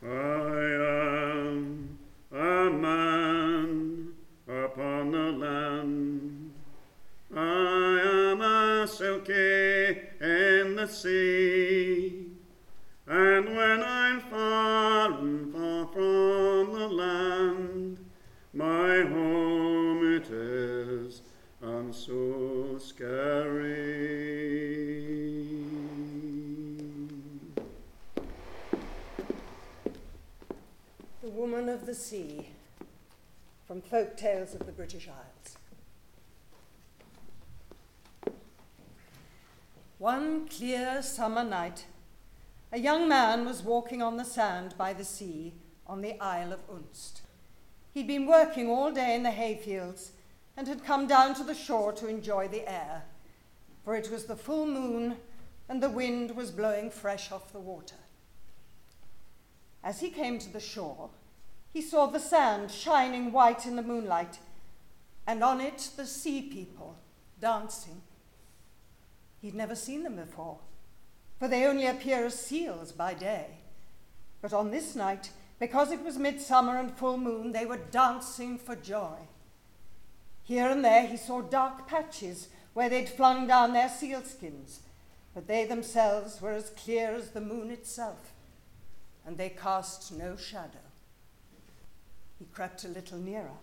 I The Woman of the Sea from Folk Tales of the British Isles. One clear summer night, a young man was walking on the sand by the sea on the Isle of Unst. He'd been working all day in the hayfields and had come down to the shore to enjoy the air, for it was the full moon and the wind was blowing fresh off the water. As he came to the shore, he saw the sand shining white in the moonlight, and on it the sea people dancing. He'd never seen them before, for they only appear as seals by day. But on this night, because it was midsummer and full moon, they were dancing for joy. Here and there he saw dark patches where they'd flung down their sealskins, but they themselves were as clear as the moon itself, and they cast no shadow. He crept a little nearer,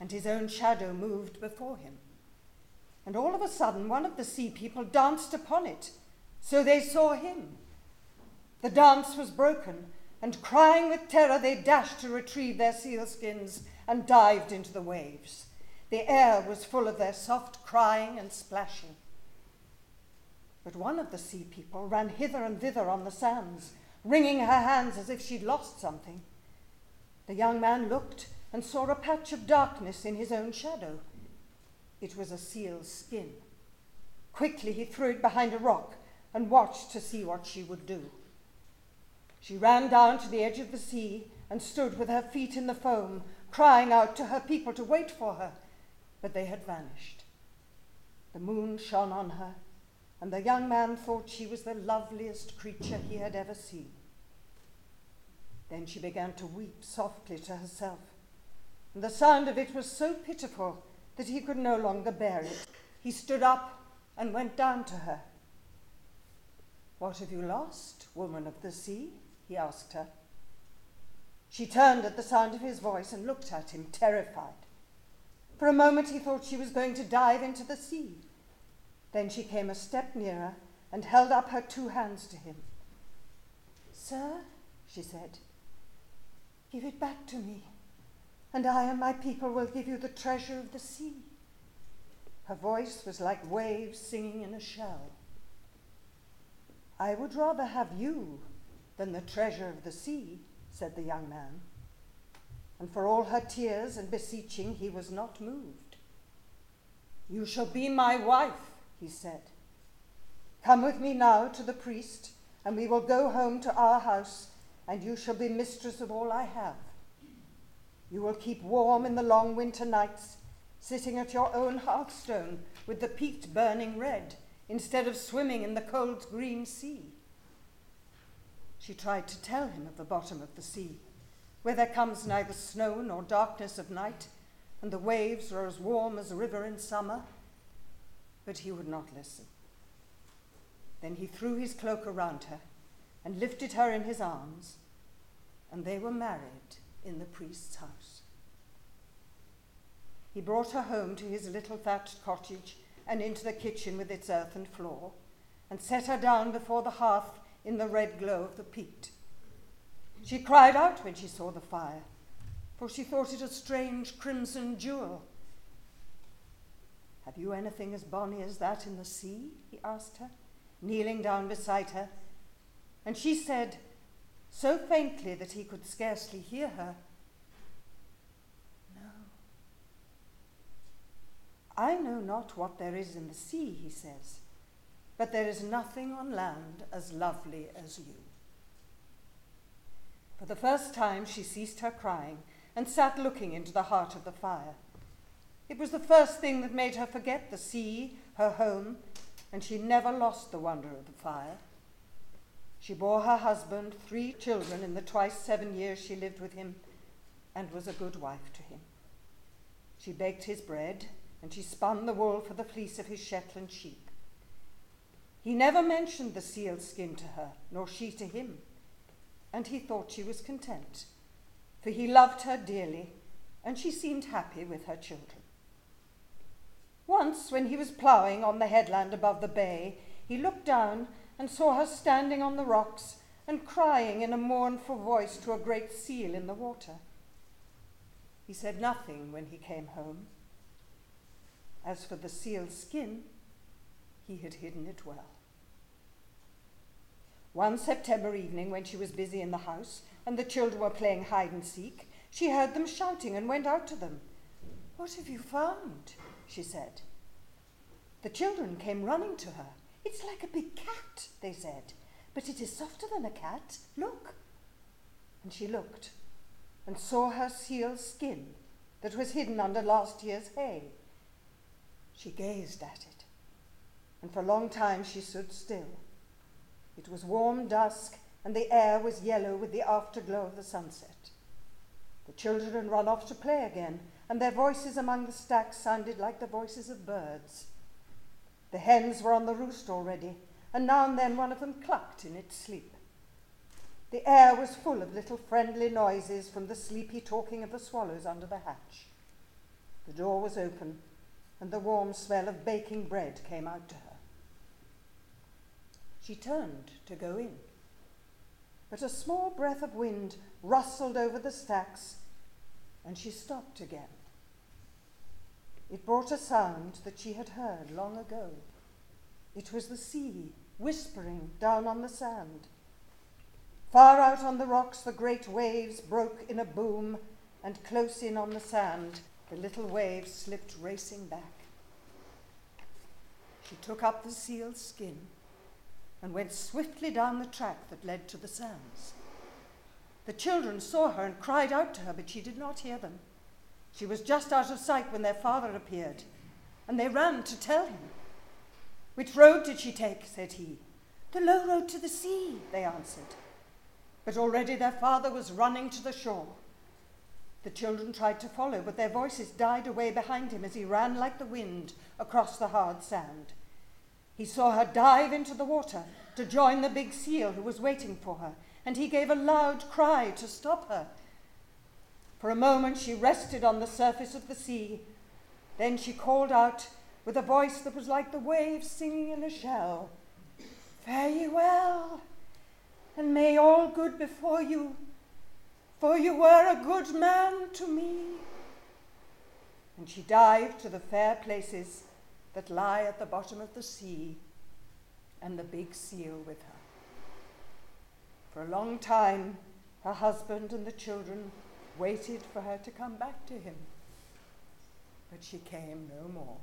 and his own shadow moved before him. And all of a sudden, one of the sea people danced upon it, so they saw him. The dance was broken, and crying with terror, they dashed to retrieve their sealskins and dived into the waves. The air was full of their soft crying and splashing. But one of the sea people ran hither and thither on the sands, wringing her hands as if she'd lost something. The young man looked and saw a patch of darkness in his own shadow. It was a seal's skin. Quickly he threw it behind a rock and watched to see what she would do. She ran down to the edge of the sea and stood with her feet in the foam, crying out to her people to wait for her, but they had vanished. The moon shone on her, and the young man thought she was the loveliest creature he had ever seen. Then she began to weep softly to herself, and the sound of it was so pitiful that he could no longer bear it. He stood up and went down to her. What have you lost, woman of the sea? he asked her. She turned at the sound of his voice and looked at him, terrified. For a moment he thought she was going to dive into the sea. Then she came a step nearer and held up her two hands to him. Sir, she said, give it back to me, and I and my people will give you the treasure of the sea. Her voice was like waves singing in a shell. I would rather have you than the treasure of the sea, said the young man. And for all her tears and beseeching, he was not moved. You shall be my wife, he said. Come with me now to the priest, and we will go home to our house, and you shall be mistress of all I have. You will keep warm in the long winter nights, sitting at your own hearthstone with the peat burning red, instead of swimming in the cold green sea. She tried to tell him of the bottom of the sea, where there comes neither snow nor darkness of night, and the waves are as warm as a river in summer, but he would not listen. Then he threw his cloak around her and lifted her in his arms, and they were married in the priest's house. He brought her home to his little thatched cottage and into the kitchen with its earthen floor, and set her down before the hearth in the red glow of the peat. She cried out when she saw the fire, for she thought it a strange crimson jewel. Have you anything as bonny as that in the sea? he asked her, kneeling down beside her. And she said, so faintly that he could scarcely hear her, No. I know not what there is in the sea, he says, but there is nothing on land as lovely as you. For the first time, she ceased her crying and sat looking into the heart of the fire. It was the first thing that made her forget the sea, her home, and she never lost the wonder of the fire. She bore her husband three children in the twice seven years she lived with him and was a good wife to him. She baked his bread and she spun the wool for the fleece of his Shetland sheep. He never mentioned the seal skin to her, nor she to him, and he thought she was content, for he loved her dearly and she seemed happy with her children. Once, when he was ploughing on the headland above the bay, he looked down and saw her standing on the rocks and crying in a mournful voice to a great seal in the water. He said nothing when he came home. As for the seal's skin, he had hidden it well. One September evening, when she was busy in the house and the children were playing hide and seek, she heard them shouting and went out to them. What have you found? She said. The children came running to her. It's like a big cat, they said, but it is softer than a cat. Look. And she looked and saw her seal's skin that was hidden under last year's hay. She gazed at it, and for a long time she stood still. It was warm dusk, and the air was yellow with the afterglow of the sunset. The children had run off to play again, and their voices among the stacks sounded like the voices of birds. The hens were on the roost already, and now and then one of them clucked in its sleep. The air was full of little friendly noises from the sleepy talking of the swallows under the hatch. The door was open, and the warm smell of baking bread came out to her. She turned to go in, but a small breath of wind rustled over the stacks, and she stopped again. It brought a sound that she had heard long ago. It was the sea whispering down on the sand. Far out on the rocks, the great waves broke in a boom, and close in on the sand, the little waves slipped racing back. She took up the seal's skin and went swiftly down the track that led to the sands. The children saw her and cried out to her, but she did not hear them. She was just out of sight when their father appeared, and they ran to tell him. Which road did she take? said he. The low road to the sea, they answered. But already their father was running to the shore. The children tried to follow, but their voices died away behind him as he ran like the wind across the hard sand. He saw her dive into the water to join the big seal who was waiting for her, and he gave a loud cry to stop her. For a moment she rested on the surface of the sea. Then she called out with a voice that was like the waves singing in a shell Fare ye well, and may all good before you, for you were a good man to me. And she dived to the fair places that lie at the bottom of the sea, and the big seal with her. For a long time, her husband and the children waited for her to come back to him. But she came no more.